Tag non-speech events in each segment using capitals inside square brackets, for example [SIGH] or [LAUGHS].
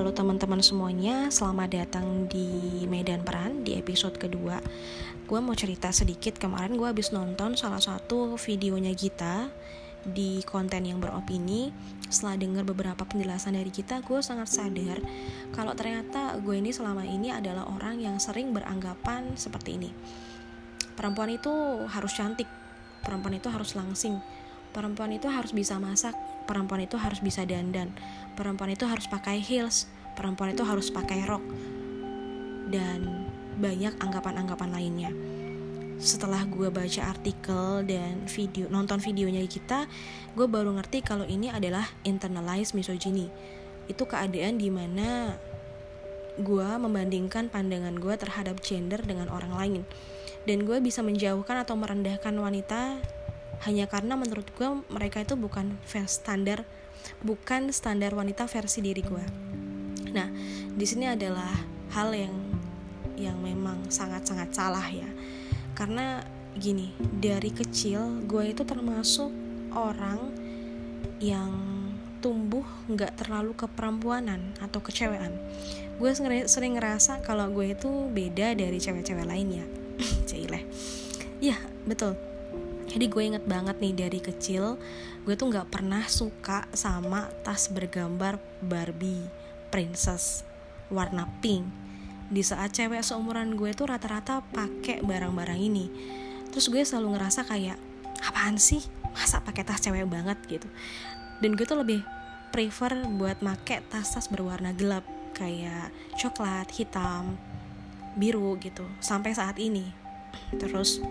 Halo teman-teman semuanya, selamat datang di Medan Peran di episode kedua. Gue mau cerita sedikit, kemarin gue habis nonton salah satu videonya Gita di konten yang beropini. Setelah dengar beberapa penjelasan dari kita, gue sangat sadar Kalau ternyata gue ini selama ini adalah orang yang sering beranggapan seperti ini. Perempuan itu harus cantik, perempuan itu harus langsing Perempuan itu harus bisa masak, perempuan itu harus bisa dandan perempuan itu harus pakai heels perempuan itu harus pakai rok dan banyak anggapan-anggapan lainnya. Setelah gue baca artikel dan video nonton videonya kita gue baru ngerti kalau ini adalah internalized misogyny. Itu keadaan di mana gue membandingkan pandangan gue terhadap gender dengan orang lain. Dan gue bisa menjauhkan atau merendahkan wanita hanya karena menurut gue mereka itu bukan standar bukan standar wanita versi diri gue nah di sini adalah hal yang yang memang sangat-sangat salah ya. Karena gini dari kecil gue itu termasuk orang yang tumbuh nggak terlalu keperempuanan atau kecewean. Gue sering ngerasa kalau gue itu beda dari cewek-cewek lainnya cile ya [LAUGHS] betul jadi gue inget banget nih dari kecil gue tuh nggak pernah suka sama tas bergambar Barbie princess warna pink. Di saat cewek seumuran gue tuh rata-rata pakai barang-barang ini. Terus gue selalu ngerasa kayak apaan sih? Masa pakai tas cewek banget? gitu. Dan gue tuh lebih prefer buat make tas-tas berwarna gelap kayak coklat hitam biru gitu sampai saat ini. Terus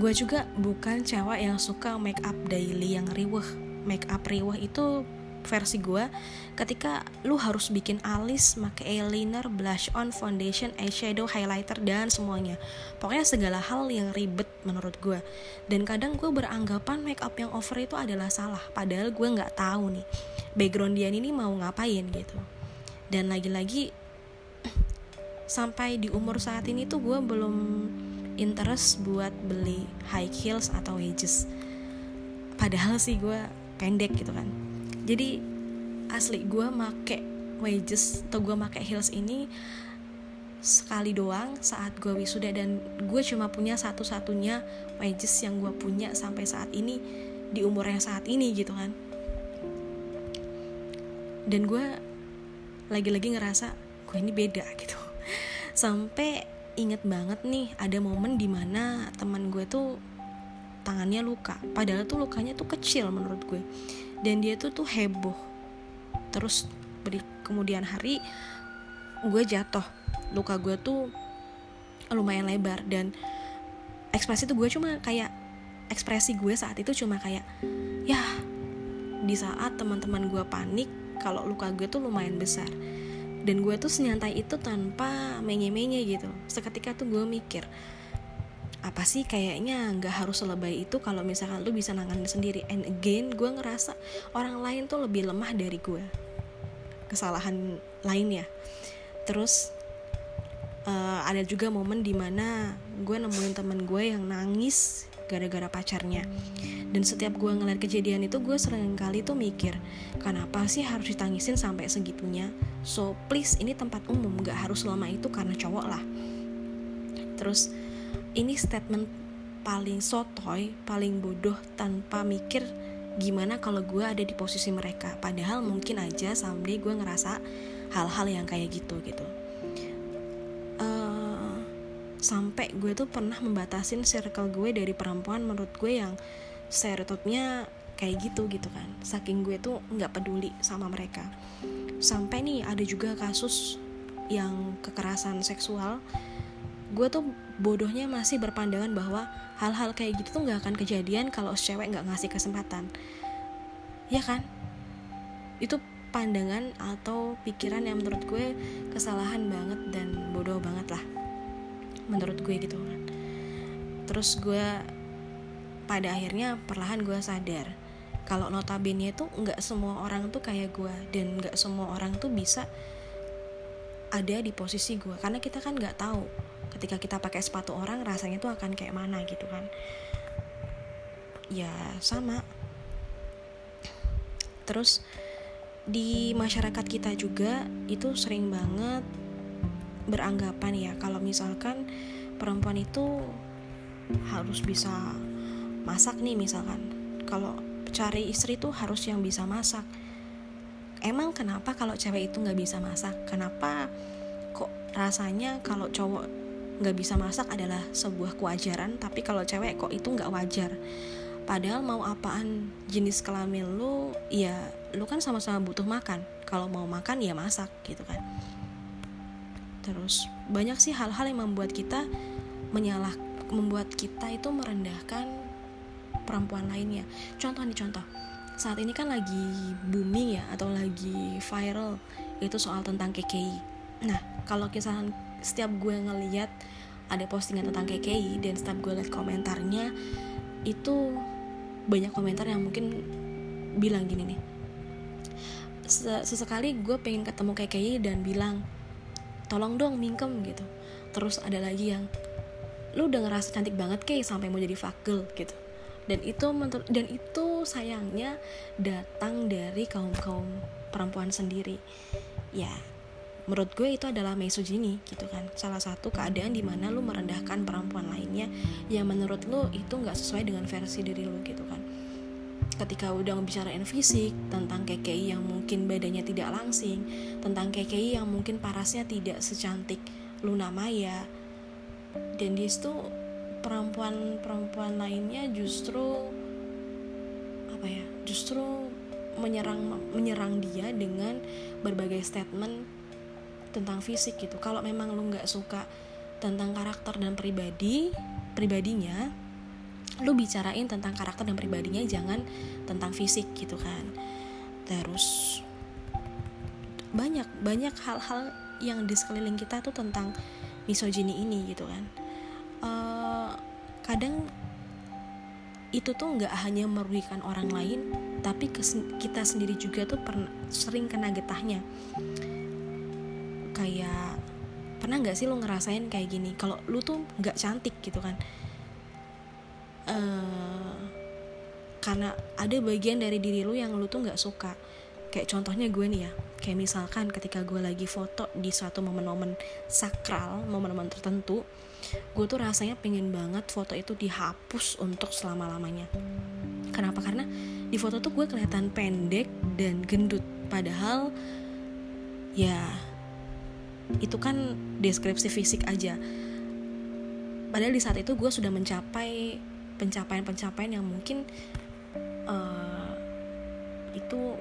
gue juga bukan cewek yang suka make up daily yang riweh make up riweh itu versi gue ketika lu harus bikin alis pakai eyeliner, blush on, foundation, eyeshadow, highlighter dan semuanya. Pokoknya segala hal yang ribet menurut gue. Dan kadang gue beranggapan make up yang over itu adalah salah, padahal gue nggak tahu nih background dia ini mau ngapain gitu. Dan lagi-lagi [CLEARS THROAT] sampai di umur saat ini tuh gue belum interest buat beli high heels atau wedges. Padahal sih gue pendek gitu kan. Jadi asli gue make wedges atau gue make heels ini sekali doang saat gue wisuda dan gue cuma punya satu-satunya wedges yang gue punya sampai saat ini di umur yang saat ini gitu kan. Dan gue lagi-lagi ngerasa gue ini beda? [LAUGHS] gitu. Sampai inget banget nih ada momen di mana teman gue tuh tangannya luka. Padahal tuh lukanya tuh kecil menurut gue. Dan dia tuh tuh heboh. Terus beri kemudian hari gue jatuh. Luka gue tuh lumayan lebar dan ekspresi tuh gue cuma kayak ekspresi gue saat itu cuma kayak ya di saat teman-teman gue panik kalau luka gue tuh lumayan besar dan gue tuh senyantai itu tanpa menye-menye gitu. Seketika tuh gue mikir apa sih kayaknya nggak harus selebay itu kalau misalkan lu bisa nanganin sendiri? And again gue ngerasa orang lain tuh lebih lemah dari gue. Kesalahan lainnya. Terus uh, ada juga momen di mana gue nemuin temen gue yang nangis gara-gara pacarnya dan setiap gue ngeliat kejadian itu gue sering kali tuh mikir kenapa sih harus ditangisin sampai segitunya? So please ini tempat umum gak harus selama itu karena cowok lah. Terus ini statement paling sotoy paling bodoh tanpa mikir gimana kalau gue ada di posisi mereka. Padahal mungkin aja someday gue ngerasa hal-hal yang kayak gitu gitu. Sampai gue tuh pernah membatasin circle gue dari perempuan menurut gue yang stereotipnya kayak gitu gitu kan. Saking gue tuh nggak peduli sama mereka. Sampai nih ada juga kasus yang kekerasan seksual. Gue tuh bodohnya masih berpandangan bahwa hal-hal kayak gitu tuh nggak akan kejadian kalau cewek nggak ngasih kesempatan. Ya kan? Itu pandangan atau pikiran yang menurut gue kesalahan banget dan bodoh banget lah. Menurut gue gitu kan. Terus gue pada akhirnya perlahan gue sadar kalau notabene itu nggak semua orang tuh kayak gue dan nggak semua orang tuh bisa ada di posisi gue karena kita kan nggak tahu ketika kita pakai sepatu orang rasanya tuh akan kayak mana gitu kan. Ya sama. Terus di masyarakat kita juga itu sering banget beranggapan ya kalau misalkan perempuan itu harus bisa masak nih misalkan. Kalau cari istri tuh harus yang bisa masak. Emang kenapa kalau cewek itu nggak bisa masak? Kenapa kok rasanya kalau cowok nggak bisa masak adalah sebuah kewajaran tapi kalau cewek kok itu nggak wajar? Padahal mau apaan jenis kelamin lu ya lu kan sama-sama butuh makan. Kalau mau makan ya masak gitu kan. Terus banyak sih hal-hal yang membuat kita menyalah membuat kita itu merendahkan perempuan lainnya. Contoh nih contoh. Saat ini kan lagi booming ya atau lagi viral itu soal tentang KKI nah kalau kisahan setiap gue ngeliat ada postingan tentang KKI dan setiap gue liat komentarnya itu banyak komentar yang mungkin bilang gini nih. Sesekali gue pengen ketemu KKI dan bilang tolong dong mingkem gitu. Terus ada lagi yang lu udah ngerasa cantik banget kayak sampai mau jadi fakul gitu dan itu dan itu sayangnya datang dari kaum kaum perempuan sendiri. Ya menurut gue itu adalah misogyny gitu kan. Salah satu keadaan di mana lu merendahkan perempuan lainnya yang menurut lu itu nggak sesuai dengan versi diri lu gitu kan. Ketika udah ngebicarain fisik tentang KKI yang mungkin badannya tidak langsing tentang KKI yang mungkin parasnya tidak secantik Luna Maya dan di situ perempuan-perempuan lainnya justru apa ya justru menyerang menyerang dia dengan berbagai statement tentang fisik gitu. Kalau memang lu nggak suka tentang karakter dan pribadi pribadinya lu bicarain tentang karakter dan pribadinya jangan tentang fisik gitu kan. Terus banyak banyak hal-hal yang di sekeliling kita tuh tentang misogyni ini gitu kan. Uh, kadang itu tuh nggak hanya merugikan orang lain tapi kita sendiri juga tuh pernah sering kena getahnya. Kayak pernah nggak sih lo ngerasain kayak gini? Kalau lu tuh nggak cantik gitu kan uh, karena ada bagian dari diri lu yang lu tuh nggak suka kayak contohnya gue nih ya. Kayak misalkan ketika gue lagi foto di suatu momen-momen sakral momen-momen tertentu gue tuh rasanya pengen banget foto itu dihapus untuk selama-lamanya. Kenapa? Karena di foto tuh gue kelihatan pendek dan gendut. Padahal ya itu kan deskripsi fisik aja. Padahal di saat itu gue sudah mencapai pencapaian-pencapaian yang mungkin uh, itu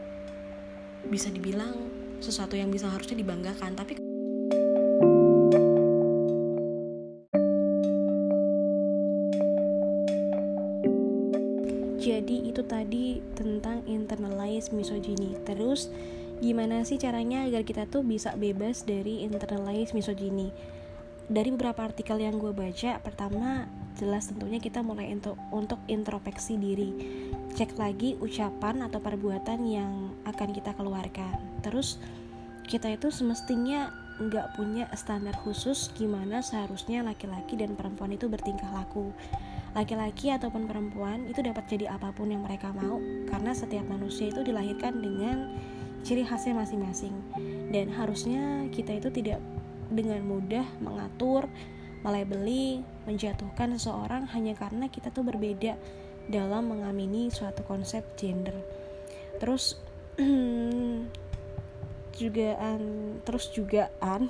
bisa dibilang sesuatu yang bisa harusnya dibanggakan tapi jadi itu tadi tentang internalize misogyny. Terus gimana sih caranya agar kita tuh bisa bebas dari internalize misogyny? Dari beberapa artikel yang gue baca pertama jelas tentunya kita mulai untuk untuk introspeksi diri. Cek lagi ucapan atau perbuatan yang akan kita keluarkan. Terus kita itu semestinya nggak punya standar khusus gimana seharusnya laki-laki dan perempuan itu bertingkah laku. Laki-laki ataupun perempuan itu dapat jadi apa pun yang mereka mau karena setiap manusia itu dilahirkan dengan ciri khasnya masing-masing. Dan harusnya kita itu tidak dengan mudah mengatur, melebeli, menjatuhkan seseorang hanya karena kita tuh berbeda dalam mengamini suatu konsep gender. Terus [CLEARS THROAT] jugaan terus jugaan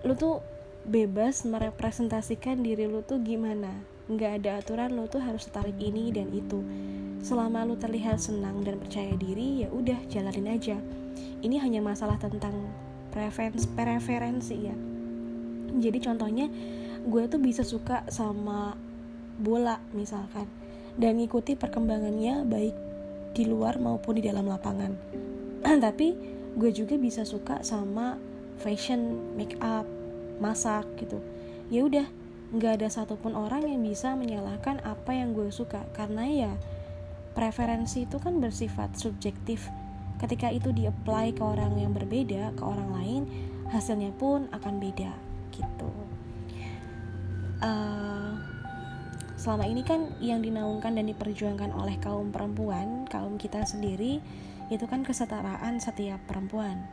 lu tuh bebas merepresentasikan diri lu tuh gimana. Nggak ada aturan lu tuh harus tarik ini dan itu. Selama lu terlihat senang dan percaya diri ya udah jalanin aja. Ini hanya masalah tentang preferensi ya jadi contohnya gue tuh bisa suka sama bola misalkan. Dan ngikuti perkembangannya baik di luar maupun di dalam lapangan. [CLEARS THROAT] Tapi gue juga bisa suka sama fashion make up masak gitu. Ya udah nggak ada satupun orang yang bisa menyalahkan apa yang gue suka. Karena ya preferensi itu kan bersifat subjektif. Ketika itu di-apply ke orang yang berbeda ke orang lain hasilnya pun akan beda gitu. Uh, selama ini kan yang dinaungkan dan diperjuangkan oleh kaum perempuan kaum kita sendiri itu kan kesetaraan setiap perempuan.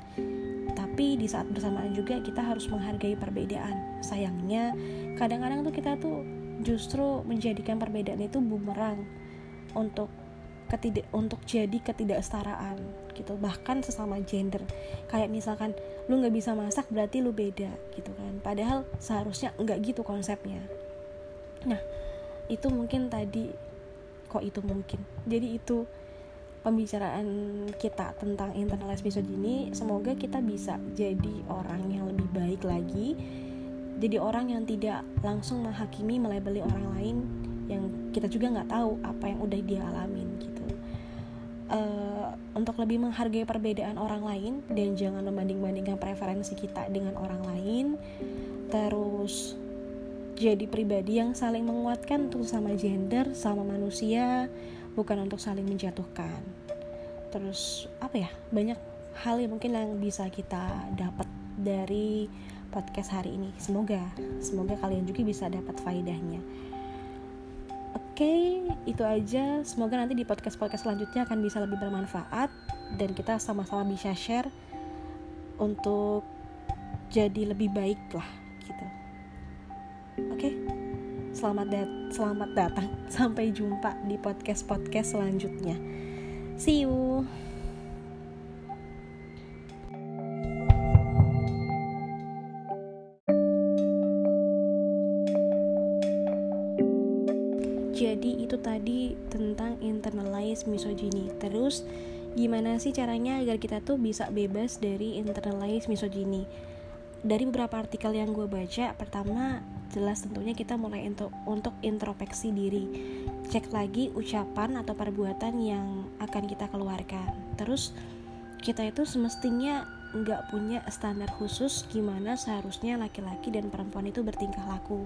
Tapi di saat bersamaan juga kita harus menghargai perbedaan. Sayangnya kadang-kadang tuh kita tuh justru menjadikan perbedaan itu bumerang untuk ketidak untuk jadi ketidaksetaraan gitu. Bahkan sesama gender. Kayak misalkan lu nggak bisa masak berarti lu beda gitu kan. Padahal seharusnya nggak gitu konsepnya. Nah itu mungkin tadi kok itu mungkin? Jadi itu pembicaraan kita tentang internalis misogyni semoga kita bisa jadi orang yang lebih baik lagi. Jadi orang yang tidak langsung menghakimi melebeli orang lain yang kita juga nggak tahu apa yang udah dia alamin gitu uh, untuk lebih menghargai perbedaan orang lain dan jangan membanding-bandingkan preferensi kita dengan orang lain. Terus jadi pribadi yang saling menguatkan untuk sama gender sama manusia bukan untuk saling menjatuhkan. Terus apa ya banyak hal yang mungkin yang bisa kita dapat dari podcast hari ini. Semoga semoga kalian juga bisa dapat faedahnya. oke okay, itu aja. Semoga nanti di podcast podcast selanjutnya akan bisa lebih bermanfaat dan kita sama-sama bisa share untuk jadi lebih baik lah gitu. Oke okay? selamat dat selamat datang. [LAUGHS] Sampai jumpa di podcast podcast selanjutnya. See you gimana sih caranya agar kita tuh bisa bebas dari internalize misogyny? Dari beberapa artikel yang gue baca pertama jelas tentunya kita mulai untuk untuk introspeksi diri. Cek lagi ucapan atau perbuatan yang akan kita keluarkan. Terus kita itu semestinya nggak punya standar khusus gimana seharusnya laki-laki dan perempuan itu bertingkah laku.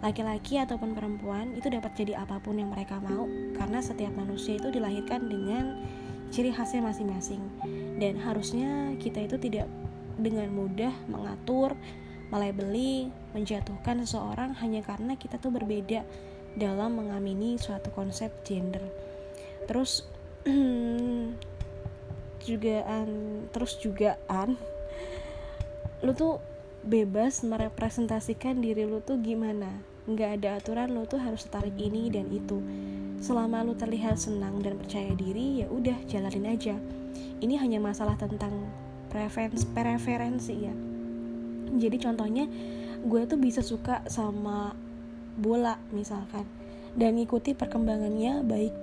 Laki-laki ataupun perempuan itu dapat jadi apa pun yang mereka mau karena setiap manusia itu dilahirkan dengan ciri khasnya masing-masing dan harusnya kita itu tidak dengan mudah mengatur, melebeli, menjatuhkan seseorang hanya karena kita tuh berbeda dalam mengamini suatu konsep gender. Terus [CLEARS THROAT] jugaan terus jugaan lu tuh bebas merepresentasikan diri lu tuh gimana nggak ada aturan lu tuh harus tertarik ini dan itu. Selama lu terlihat senang dan percaya diri ya udah jalanin aja. Ini hanya masalah tentang preferensi preferensi ya. Jadi contohnya gue tuh bisa suka sama bola misalkan. Dan ngikuti perkembangannya baik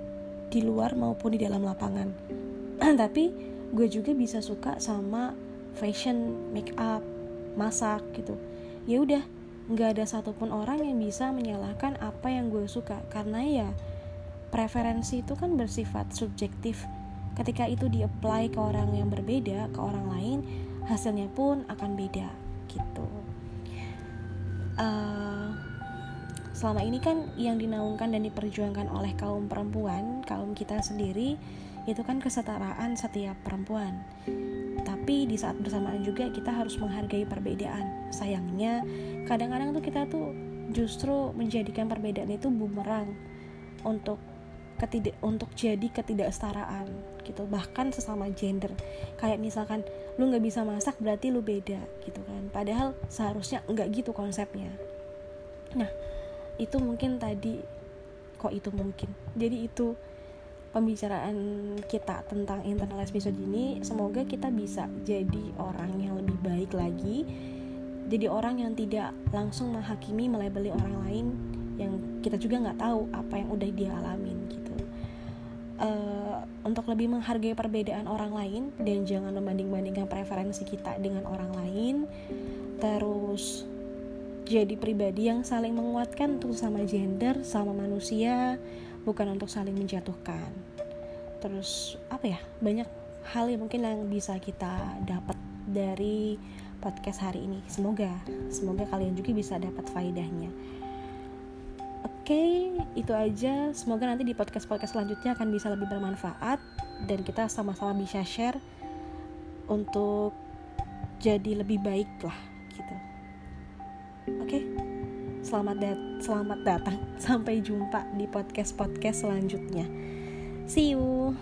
di luar maupun di dalam lapangan. [CLEARS THROAT] Tapi gue juga bisa suka sama fashion make up masak gitu. Ya udah nggak ada satupun orang yang bisa menyalahkan apa yang gue suka. Karena ya preferensi itu kan bersifat subjektif. Ketika itu di-apply ke orang yang berbeda ke orang lain hasilnya pun akan beda gitu. Uh, selama ini kan yang dinaungkan dan diperjuangkan oleh kaum perempuan kaum kita sendiri itu kan kesetaraan setiap perempuan. Tapi di saat bersamaan juga kita harus menghargai perbedaan. Sayangnya kadang-kadang tuh kita tuh justru menjadikan perbedaan itu bumerang untuk ketidak untuk jadi ketidaksetaraan gitu. Bahkan sesama gender. Kayak misalkan lu nggak bisa masak berarti lu beda gitu kan. Padahal seharusnya nggak gitu konsepnya. Nah itu mungkin tadi kok itu mungkin. Jadi itu pembicaraan kita tentang internalis misogyni semoga kita bisa jadi orang yang lebih baik lagi jadi orang yang tidak langsung menghakimi melebeli orang lain yang kita juga nggak tahu apa yang udah dia alamin gitu. Uh, untuk lebih menghargai perbedaan orang lain dan jangan membanding-bandingkan preferensi kita dengan orang lain terus jadi pribadi yang saling menguatkan untuk sama gender sama manusia bukan untuk saling menjatuhkan. Terus apa ya banyak hal yang mungkin yang bisa kita dapat dari podcast hari ini. Semoga semoga kalian juga bisa dapat faedahnya. Oke okay, itu aja. Semoga nanti di podcast podcast selanjutnya akan bisa lebih bermanfaat dan kita sama-sama bisa share untuk jadi lebih baik lah gitu. Oke? okay? Selamat dat selamat datang. [LAUGHS] Sampai jumpa di podcast podcast selanjutnya. See you